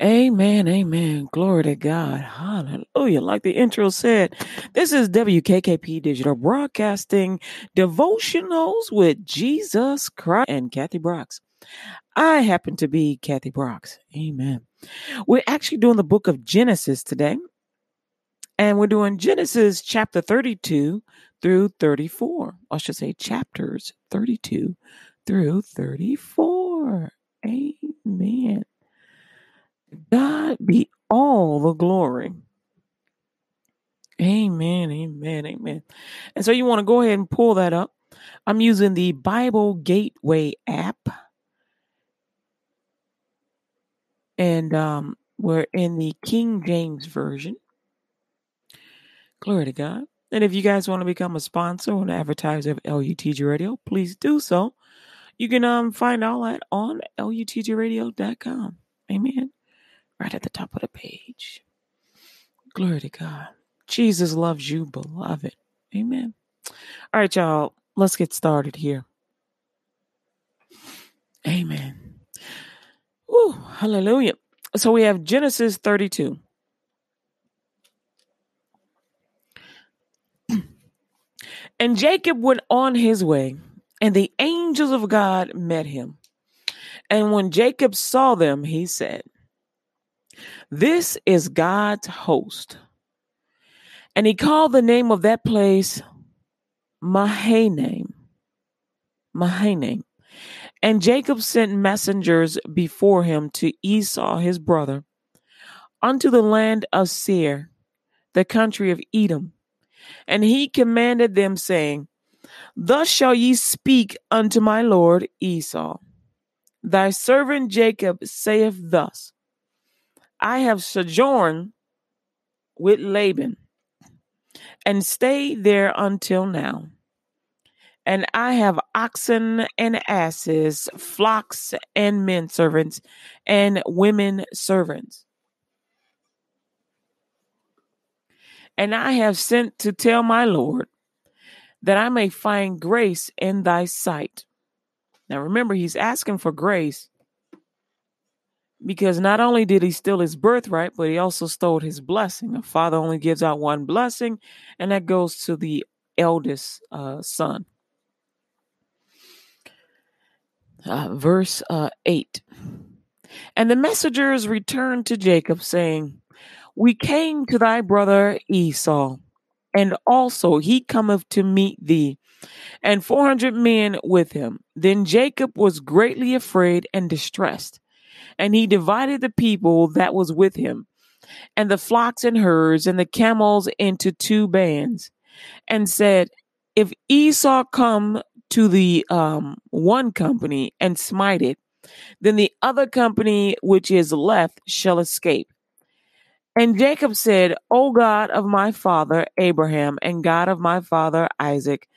Amen. Amen. Glory to God. Hallelujah. Like the intro said, this is WKKP Digital Broadcasting Devotionals with Jesus Christ and Kathy Brooks. I happen to be Kathy Brooks. Amen. We're actually doing the book of Genesis today, and we're doing Genesis chapter 32 through 34. I should say chapters 32 through 34. Amen. God be all the glory. Amen, amen, amen. And so you want to go ahead and pull that up. I'm using the Bible Gateway app. And um, we're in the King James Version. Glory to God. And if you guys want to become a sponsor or an advertiser of LUTG Radio, please do so. You can um, find all that on lutgradio.com. Amen right at the top of the page. Glory to God. Jesus loves you, beloved. Amen. All right, y'all, let's get started here. Amen. Woo, hallelujah. So we have Genesis 32. and Jacob went on his way, and the angels of God met him. And when Jacob saw them, he said, this is God's host. And he called the name of that place Mahanaim. Mahanaim. And Jacob sent messengers before him to Esau his brother unto the land of Seir, the country of Edom. And he commanded them, saying, Thus shall ye speak unto my lord Esau. Thy servant Jacob saith thus I have sojourned with Laban and stayed there until now. And I have oxen and asses, flocks and men servants, and women servants. And I have sent to tell my Lord that I may find grace in thy sight. Now remember, he's asking for grace because not only did he steal his birthright, but he also stole his blessing. A father only gives out one blessing, and that goes to the eldest uh, son. Uh, verse uh, 8 And the messengers returned to Jacob, saying, We came to thy brother Esau, and also he cometh to meet thee, and four hundred men with him. Then Jacob was greatly afraid and distressed and he divided the people that was with him, and the flocks and herds and the camels into two bands, and said, If Esau come to the um, one company and smite it, then the other company which is left shall escape. And Jacob said, O God of my father Abraham and God of my father Isaac,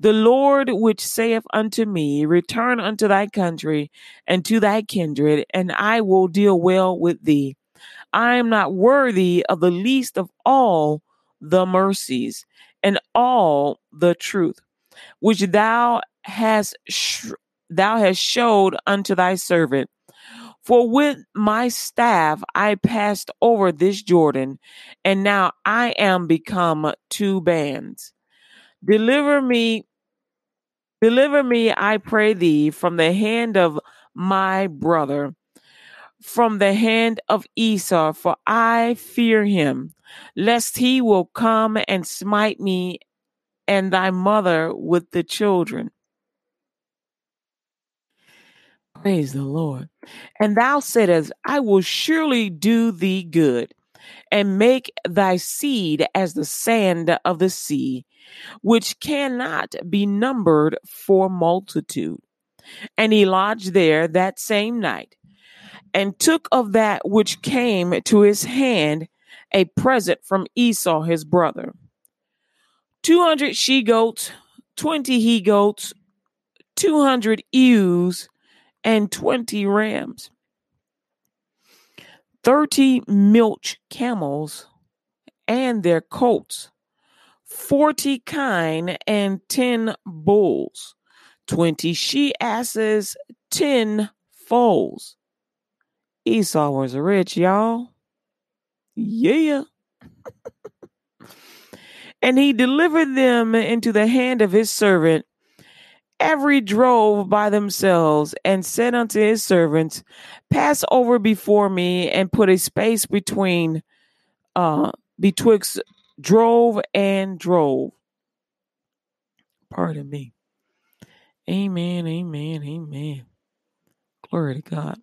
the Lord which saith unto me, Return unto thy country and to thy kindred, and I will deal well with thee. I am not worthy of the least of all the mercies and all the truth which thou hast sh- thou hast showed unto thy servant. For with my staff I passed over this Jordan, and now I am become two bands. Deliver me Deliver me, I pray thee, from the hand of my brother, from the hand of Esau, for I fear him, lest he will come and smite me and thy mother with the children. Praise the Lord. And thou saidst, I will surely do thee good, and make thy seed as the sand of the sea, which cannot be numbered for multitude. And he lodged there that same night, and took of that which came to his hand a present from Esau his brother two hundred she goats, twenty he goats, two hundred ewes, and twenty rams, thirty milch camels, and their colts, forty kine and ten bulls, twenty she asses, ten foals. Esau was rich, y'all. Yeah. and he delivered them into the hand of his servant. Every drove by themselves and said unto his servants, Pass over before me and put a space between uh betwixt drove and drove. Pardon me. Amen, amen, amen. Glory to God.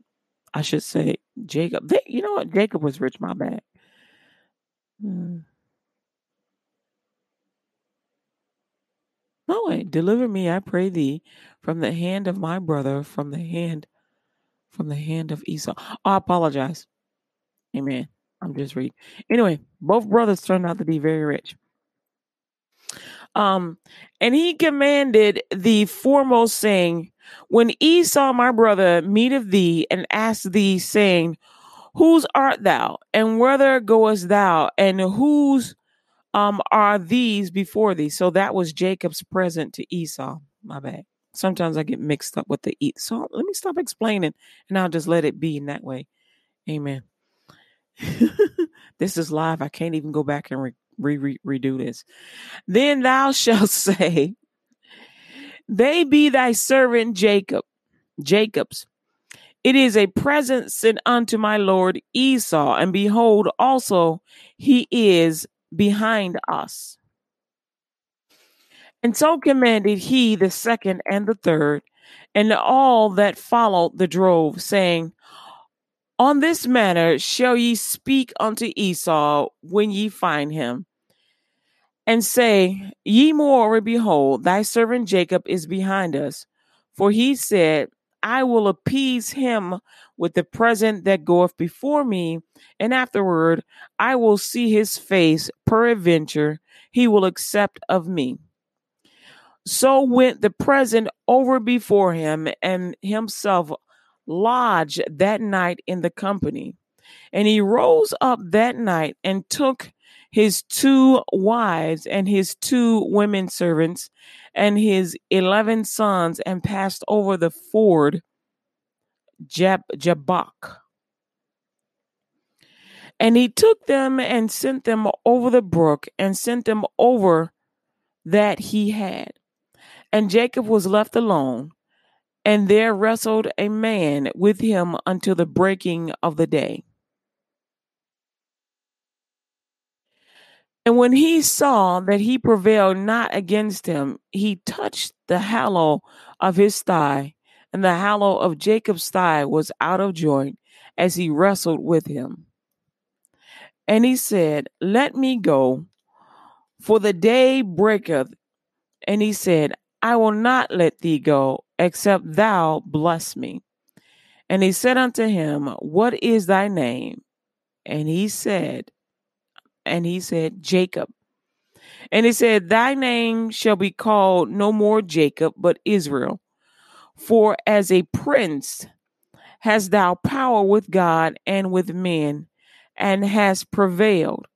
I should say Jacob. They, you know what? Jacob was rich. My bad. Hmm. No way. Deliver me, I pray thee, from the hand of my brother, from the hand, from the hand of Esau. I apologize. Amen. I'm just reading. Anyway, both brothers turned out to be very rich. Um, and he commanded the foremost, saying, When Esau, my brother, meeteth thee and ask thee, saying, Whose art thou, and whither goest thou, and whose um are these before thee? So that was Jacob's present to Esau. My bad. Sometimes I get mixed up with the eat. So let me stop explaining, and I'll just let it be in that way. Amen. this is live. I can't even go back and re- re- re- redo this. Then thou shalt say, They be thy servant Jacob, Jacob's. It is a present sent unto my Lord Esau, and behold, also he is behind us. And so commanded he the second and the third, and all that followed the drove, saying, On this manner shall ye speak unto Esau when ye find him and say, Ye moreover, behold, thy servant Jacob is behind us. For he said, I will appease him with the present that goeth before me, and afterward I will see his face, peradventure he will accept of me. So went the present over before him, and himself lodged that night in the company. And he rose up that night and took his two wives and his two women servants and his eleven sons and passed over the ford Jab- Jabbok. And he took them and sent them over the brook and sent them over that he had. And Jacob was left alone, and there wrestled a man with him until the breaking of the day. And when he saw that he prevailed not against him, he touched the hollow of his thigh, and the hollow of Jacob's thigh was out of joint as he wrestled with him. And he said, Let me go, for the day breaketh. And he said, I will not let thee go, except thou bless me. And he said unto him, What is thy name? And he said, and he said, Jacob. And he said, Thy name shall be called no more Jacob, but Israel. For as a prince hast thou power with God and with men, and hast prevailed.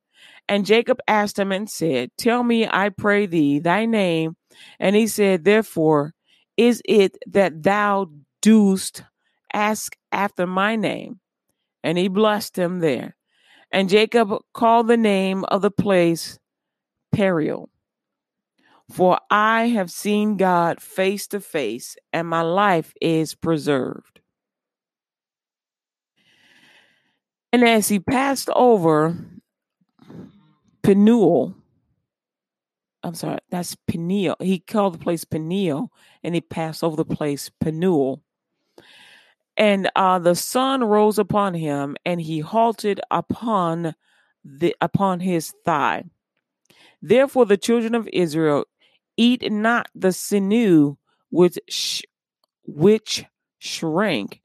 And Jacob asked him and said, Tell me, I pray thee, thy name. And he said, Therefore is it that thou dost ask after my name. And he blessed him there. And Jacob called the name of the place Periel. For I have seen God face to face, and my life is preserved. And as he passed over Peniel, I'm sorry, that's Peniel. He called the place Peniel, and he passed over the place Peniel. And uh, the sun rose upon him, and he halted upon the upon his thigh. Therefore, the children of Israel eat not the sinew which sh- which shrank,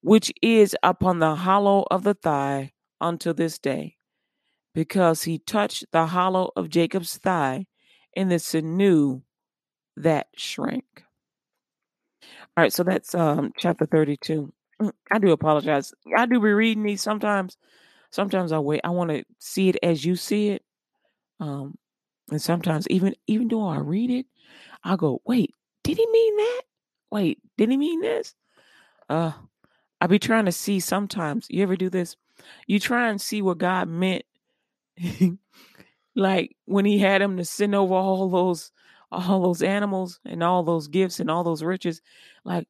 which is upon the hollow of the thigh unto this day, because he touched the hollow of Jacob's thigh in the sinew that shrank. All right, so that's um chapter 32. Mm, I do apologize. I do be reading these sometimes. Sometimes I wait. I want to see it as you see it. Um, and sometimes even even though I read it, I go, wait, did he mean that? Wait, did he mean this? Uh I be trying to see sometimes. You ever do this? You try and see what God meant. like when he had him to send over all those all those animals and all those gifts and all those riches. Like,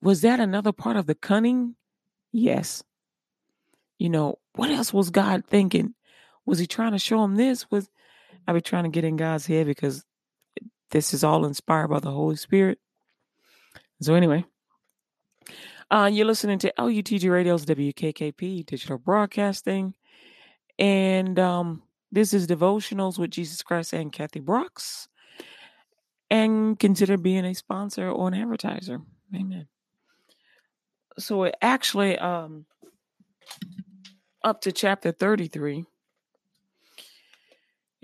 was that another part of the cunning? Yes. You know, what else was God thinking? Was he trying to show him this? Was I be trying to get in God's head because this is all inspired by the Holy Spirit. So anyway, uh, you're listening to LUTG Radio's WKKP Digital Broadcasting. And um, this is Devotionals with Jesus Christ and Kathy Brooks. And consider being a sponsor or an advertiser. Amen. So it actually um up to chapter 33.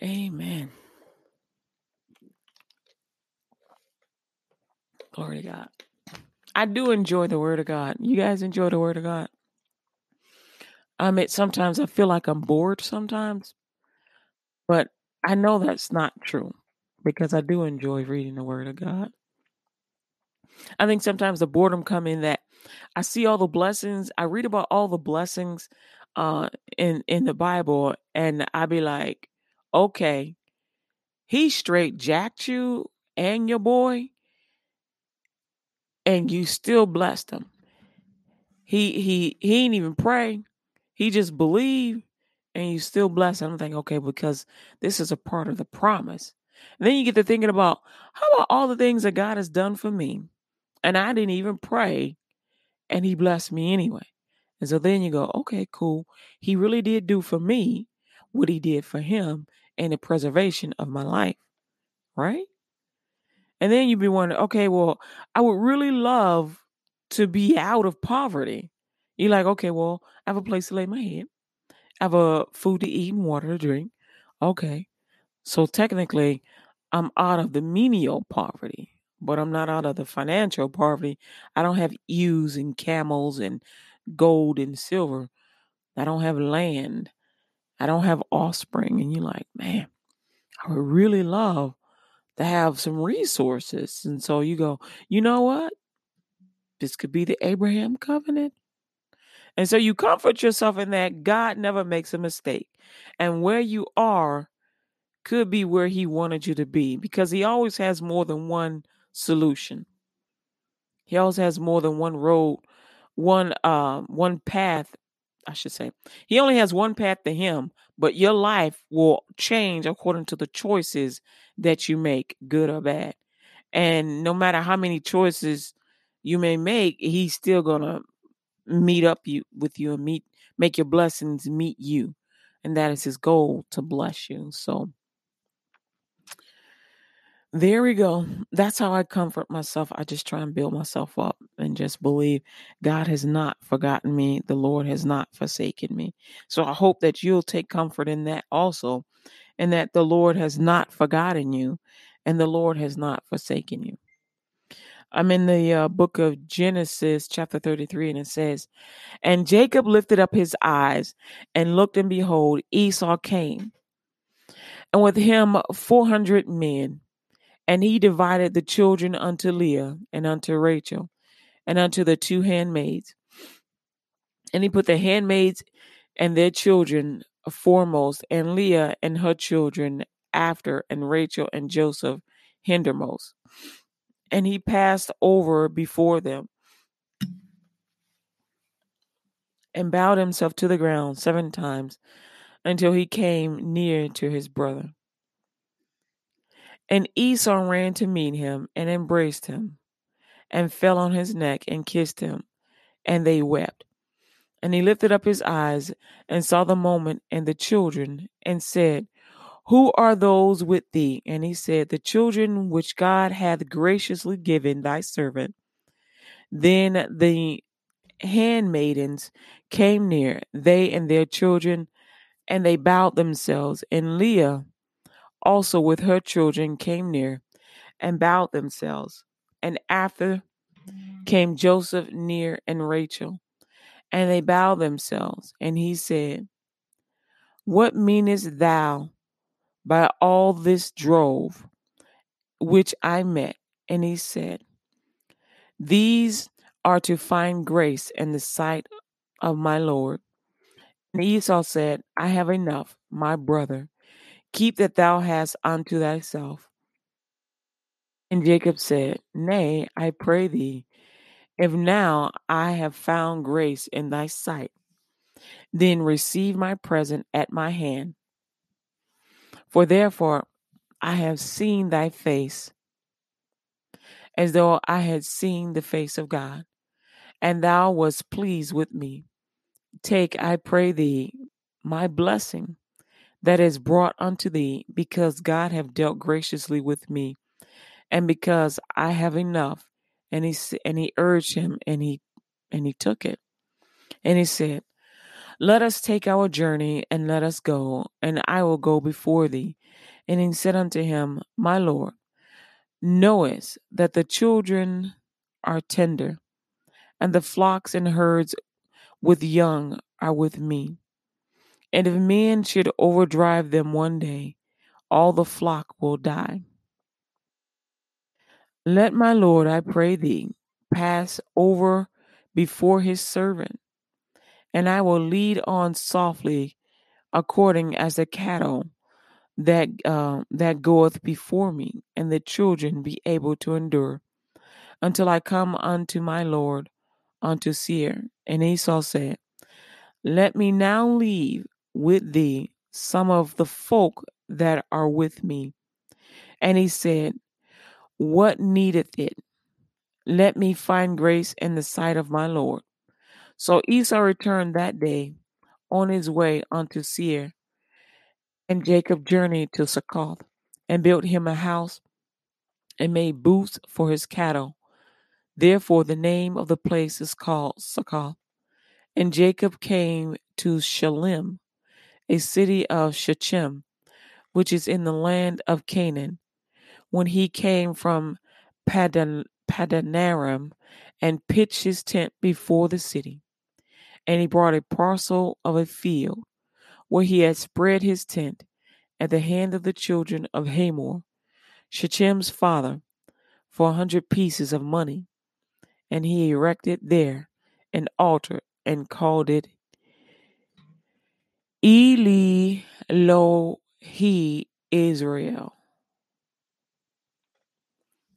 Amen. Glory to God. I do enjoy the word of God. You guys enjoy the word of God? I mean, sometimes I feel like I'm bored sometimes, but I know that's not true because I do enjoy reading the word of God. I think sometimes the boredom come in that I see all the blessings. I read about all the blessings uh in in the Bible and I be like, okay, he straight jacked you and your boy and you still blessed him. He he he ain't even pray. He just believe and you still bless. I'm thinking, okay, because this is a part of the promise. And then you get to thinking about how about all the things that God has done for me? And I didn't even pray and he blessed me anyway. And so then you go, okay, cool. He really did do for me what he did for him and the preservation of my life. Right? And then you'd be wondering, okay, well, I would really love to be out of poverty. You're like, okay, well, I have a place to lay my head. I have a food to eat and water to drink. Okay. So technically, I'm out of the menial poverty, but I'm not out of the financial poverty. I don't have ewes and camels and gold and silver. I don't have land. I don't have offspring. And you're like, man, I would really love to have some resources. And so you go, you know what? This could be the Abraham covenant. And so you comfort yourself in that God never makes a mistake. And where you are could be where he wanted you to be because he always has more than one solution. He always has more than one road, one uh, one path, I should say. He only has one path to him, but your life will change according to the choices that you make, good or bad. And no matter how many choices you may make, he's still gonna meet up you with you and meet make your blessings meet you. And that is his goal to bless you. So there we go. That's how I comfort myself. I just try and build myself up and just believe God has not forgotten me. The Lord has not forsaken me. So I hope that you'll take comfort in that also, and that the Lord has not forgotten you and the Lord has not forsaken you. I'm in the uh, book of Genesis, chapter 33, and it says, And Jacob lifted up his eyes and looked, and behold, Esau came, and with him 400 men. And he divided the children unto Leah and unto Rachel and unto the two handmaids. And he put the handmaids and their children foremost, and Leah and her children after, and Rachel and Joseph hindermost. And he passed over before them and bowed himself to the ground seven times until he came near to his brother. And Esau ran to meet him and embraced him and fell on his neck and kissed him, and they wept. And he lifted up his eyes and saw the moment and the children and said, Who are those with thee? And he said, The children which God hath graciously given thy servant. Then the handmaidens came near, they and their children, and they bowed themselves. And Leah also with her children came near and bowed themselves. And after came Joseph near and Rachel, and they bowed themselves. And he said, What meanest thou by all this drove which I met? And he said, These are to find grace in the sight of my Lord. And Esau said, I have enough, my brother. Keep that thou hast unto thyself. And Jacob said, Nay, I pray thee, if now I have found grace in thy sight, then receive my present at my hand. For therefore I have seen thy face, as though I had seen the face of God, and thou wast pleased with me. Take, I pray thee, my blessing that is brought unto thee, because God have dealt graciously with me and because I have enough. And he and he urged him, and he and he took it, and he said, "Let us take our journey, and let us go, and I will go before thee." And he said unto him, My Lord, knowest that the children are tender, and the flocks and herds with young are with me. And if men should overdrive them one day, all the flock will die. Let my Lord, I pray thee, pass over before his servant, and I will lead on softly according as the cattle that uh, that goeth before me, and the children be able to endure, until I come unto my Lord, unto Seir. And Esau said, Let me now leave with thee some of the folk that are with me. And he said, What needeth it? Let me find grace in the sight of my Lord. So Esau returned that day on his way unto Seir, and Jacob journeyed to Succoth, and built him a house, and made booths for his cattle. Therefore the name of the place is called Succoth. And Jacob came to Shalem, a city of Shechem, which is in the land of Canaan, when he came from Padan Padanaram and pitched his tent before the city. And he brought a parcel of a field where he had spread his tent at the hand of the children of Hamor, Shechem's father, for a hundred pieces of money. And he erected there an altar and called it Eli Lohi Israel.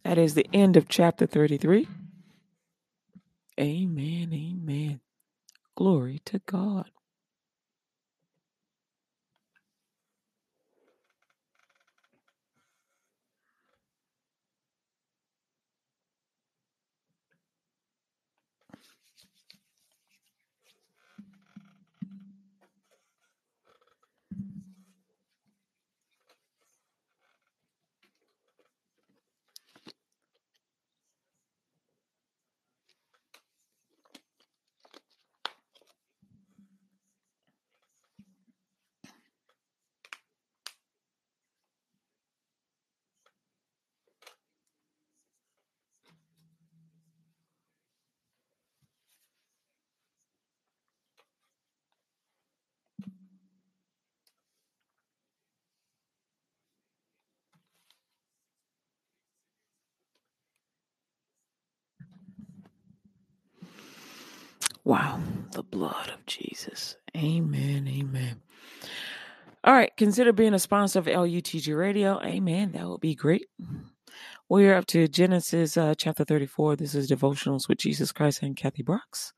That is the end of chapter 33. Amen. Amen. Glory to God. Wow, the blood of Jesus. Amen. Amen. All right, consider being a sponsor of LUTG Radio. Amen. That would be great. We're up to Genesis uh, chapter 34. This is Devotionals with Jesus Christ and Kathy Brooks.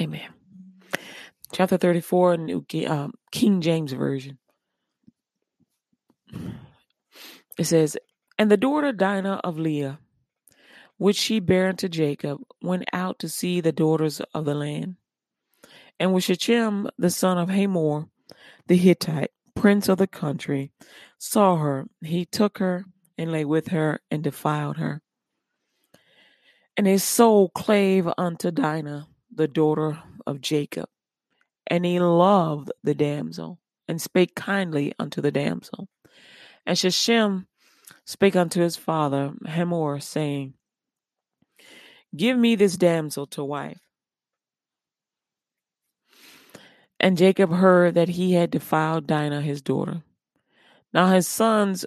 Amen. Chapter 34, New um, King James Version. It says, And the daughter Dinah of Leah which she bare unto Jacob, went out to see the daughters of the land. And when Shechem, the son of Hamor, the Hittite, prince of the country, saw her, he took her and lay with her and defiled her. And his soul clave unto Dinah, the daughter of Jacob. And he loved the damsel, and spake kindly unto the damsel. And Shechem spake unto his father Hamor, saying, Give me this damsel to wife. And Jacob heard that he had defiled Dinah his daughter. Now his sons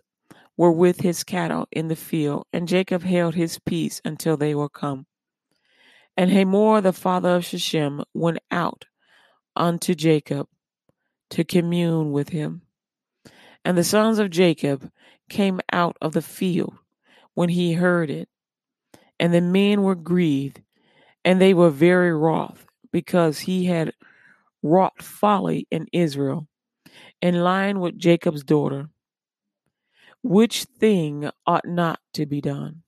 were with his cattle in the field, and Jacob held his peace until they were come. And Hamor, the father of Shechem, went out unto Jacob to commune with him. And the sons of Jacob came out of the field when he heard it. And the men were grieved, and they were very wroth, because he had wrought folly in Israel, in lying with Jacob's daughter, which thing ought not to be done.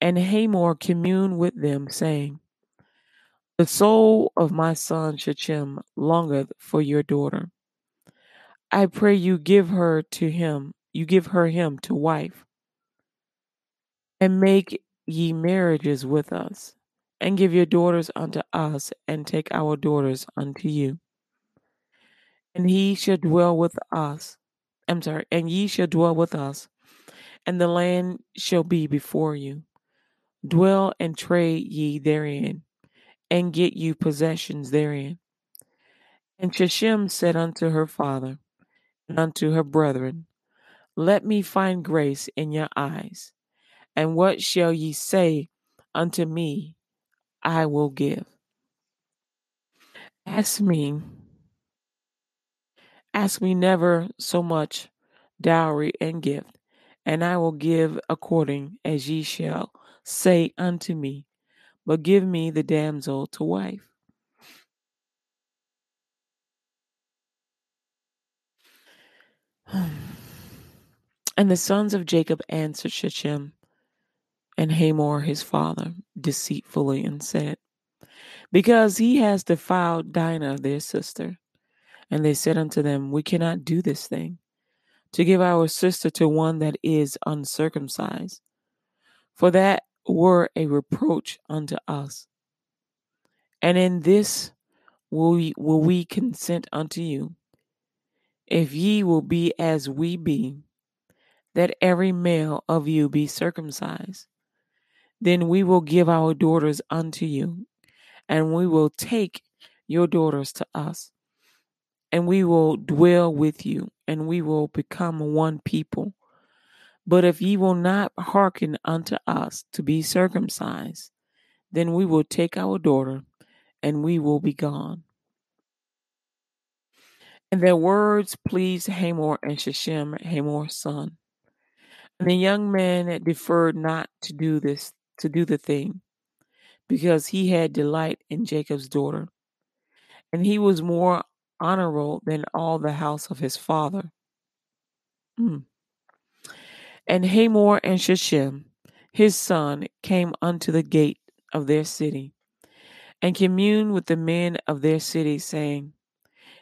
And Hamor communed with them, saying, The soul of my son Shechem longeth for your daughter. I pray you give her to him, you give her him to wife, and make ye marriages with us, and give your daughters unto us, and take our daughters unto you. And he shall dwell with us. I'm sorry, and ye shall dwell with us, and the land shall be before you. Dwell and trade ye therein, and get you possessions therein. And Shechem said unto her father and unto her brethren, Let me find grace in your eyes, and what shall ye say unto me? I will give. Ask me, ask me never so much dowry and gift, and I will give according as ye shall say unto me, but give me the damsel to wife. And the sons of Jacob answered Shechem and Hamor his father deceitfully and said, Because he has defiled Dinah their sister. And they said unto them, We cannot do this thing, to give our sister to one that is uncircumcised, for that were a reproach unto us. And in this will we, will we consent unto you, if ye will be as we be, that every male of you be circumcised. Then we will give our daughters unto you, and we will take your daughters to us, and we will dwell with you, and we will become one people. But if ye will not hearken unto us to be circumcised, then we will take our daughter, and we will be gone. And their words pleased Hamor and Shechem, Hamor's son. And the young man deferred not to do this, to do the thing, because he had delight in Jacob's daughter. And he was more honorable than all the house of his father. Mm. And Hamor and Shechem, his son, came unto the gate of their city, and communed with the men of their city, saying,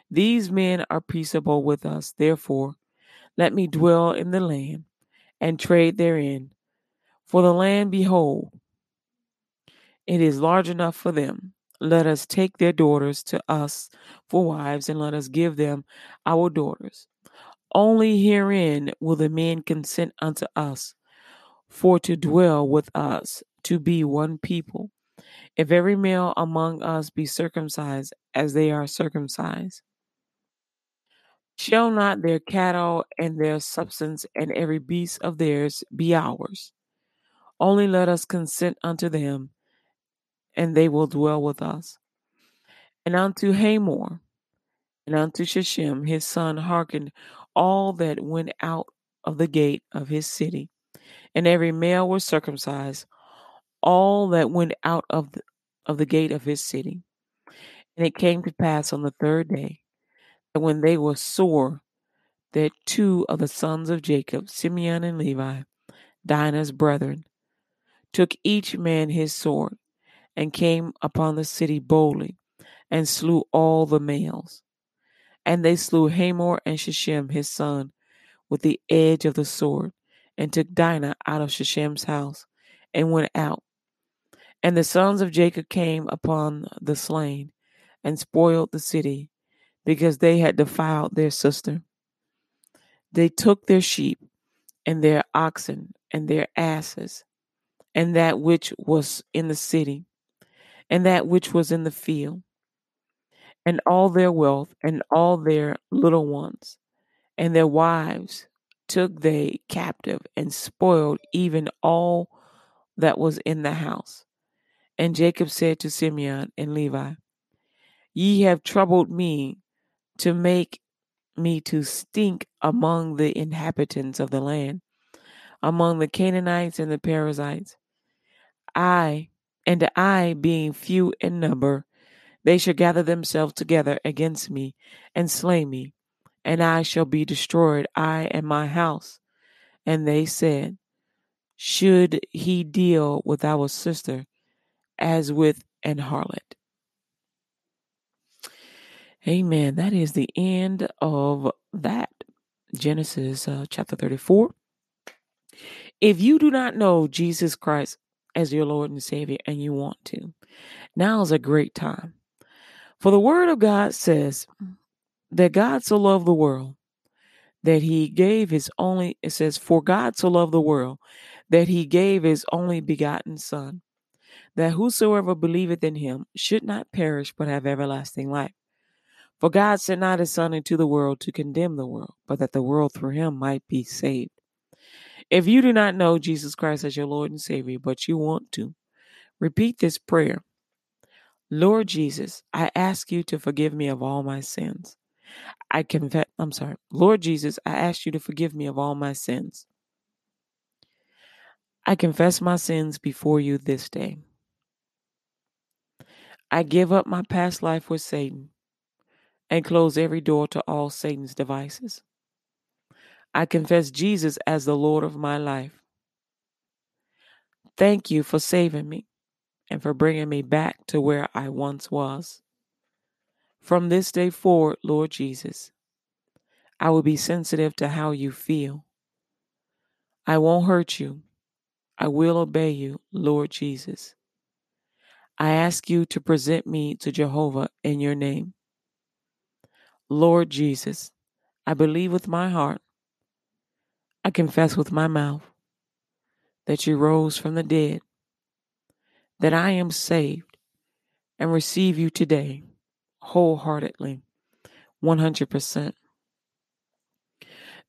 These men are peaceable with us, therefore let me dwell in the land, and trade therein. For the land, behold, it is large enough for them. Let us take their daughters to us for wives, and let us give them our daughters. Only herein will the men consent unto us, for to dwell with us, to be one people. If every male among us be circumcised as they are circumcised, shall not their cattle and their substance and every beast of theirs be ours? Only let us consent unto them, and they will dwell with us. And unto Hamor and unto Shechem his son hearkened all that went out of the gate of his city, and every male was circumcised, all that went out of the, of the gate of his city. And it came to pass on the third day that when they were sore, that two of the sons of Jacob, Simeon and Levi, Dinah's brethren, took each man his sword, and came upon the city boldly, and slew all the males. And they slew Hamor and Shechem his son with the edge of the sword, and took Dinah out of Shechem's house, and went out. And the sons of Jacob came upon the slain, and spoiled the city, because they had defiled their sister. They took their sheep, and their oxen, and their asses, and that which was in the city, and that which was in the field, and all their wealth, and all their little ones, and their wives took they captive, and spoiled even all that was in the house. And Jacob said to Simeon and Levi, Ye have troubled me to make me to stink among the inhabitants of the land, among the Canaanites and the Perizzites. I, and I being few in number, they shall gather themselves together against me and slay me, and I shall be destroyed, I and my house. And they said, Should he deal with our sister as with an harlot? Amen. That is the end of that. Genesis uh, chapter 34. If you do not know Jesus Christ as your Lord and Savior and you want to, now is a great time. For the Word of God says mm. that God so loved the world that he gave his only, it says, For God so loved the world that he gave his only begotten Son, that whosoever believeth in him should not perish but have everlasting life. For God sent not his Son into the world to condemn the world, but that the world through him might be saved. If you do not know Jesus Christ as your Lord and Savior, but you want to, repeat this prayer Lord Jesus, I ask you to forgive me of all my sins. I confess, I'm sorry. Lord Jesus, I ask you to forgive me of all my sins. I confess my sins before you this day. I give up my past life with Satan and close every door to all Satan's devices. I confess Jesus as the Lord of my life. Thank you for saving me and for bringing me back to where I once was. From this day forward, Lord Jesus, I will be sensitive to how you feel. I won't hurt you. I will obey you, Lord Jesus. I ask you to present me to Jehovah in your name. Lord Jesus, I believe with my heart, I confess with my mouth that you rose from the dead, that I am saved, and receive you today wholeheartedly, 100%.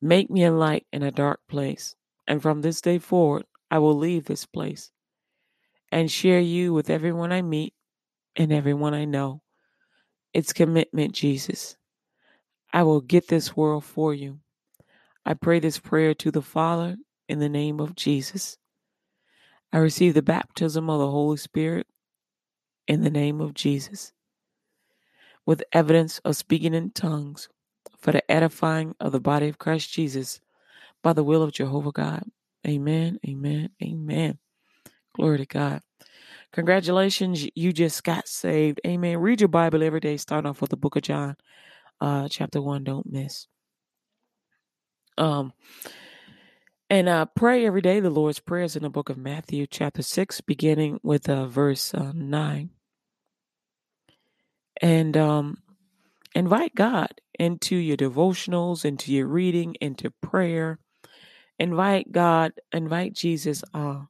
Make me a light in a dark place, and from this day forward, I will leave this place and share you with everyone I meet and everyone I know. It's commitment, Jesus. I will get this world for you. I pray this prayer to the Father in the name of Jesus. I receive the baptism of the Holy Spirit in the name of Jesus, with evidence of speaking in tongues for the edifying of the body of Christ Jesus by the will of Jehovah God. Amen, amen, amen. Glory to God. Congratulations, you just got saved. Amen. Read your Bible every day. Start off with the book of John, uh, chapter one. Don't miss. Um, and uh, pray every day the Lord's prayers in the book of Matthew, chapter six, beginning with uh, verse uh, nine. And um, invite God into your devotionals, into your reading, into prayer. Invite God, invite Jesus uh,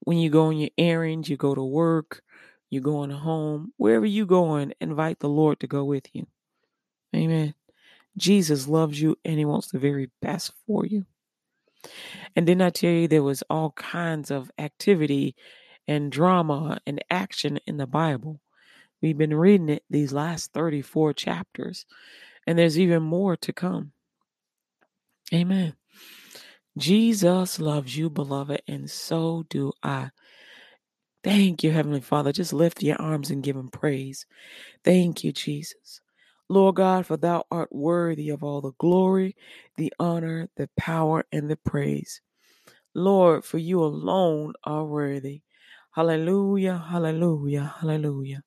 when you go on your errands, you go to work, you go on home, wherever you're going, invite the Lord to go with you. Amen. Jesus loves you and he wants the very best for you. And didn't I tell you there was all kinds of activity and drama and action in the Bible? We've been reading it these last 34 chapters, and there's even more to come. Amen. Jesus loves you, beloved, and so do I. Thank you, Heavenly Father. Just lift your arms and give him praise. Thank you, Jesus. Lord God, for thou art worthy of all the glory, the honor, the power, and the praise. Lord, for you alone are worthy. Hallelujah, hallelujah, hallelujah.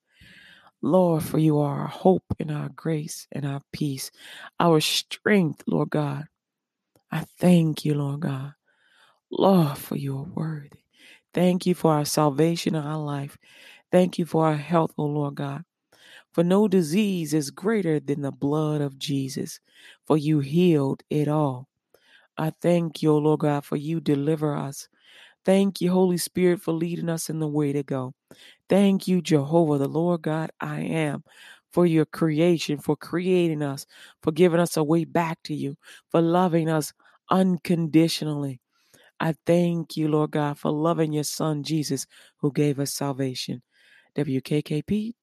Lord, for you are our hope and our grace and our peace, our strength, Lord God. I thank you, Lord God. Lord, for you are worthy. Thank you for our salvation and our life. Thank you for our health, O Lord God. For no disease is greater than the blood of Jesus, for you healed it all. I thank you, Lord God, for you deliver us. Thank you, Holy Spirit, for leading us in the way to go. Thank you, Jehovah, the Lord God I am, for your creation, for creating us, for giving us a way back to you, for loving us unconditionally. I thank you, Lord God, for loving your Son, Jesus, who gave us salvation. WKKP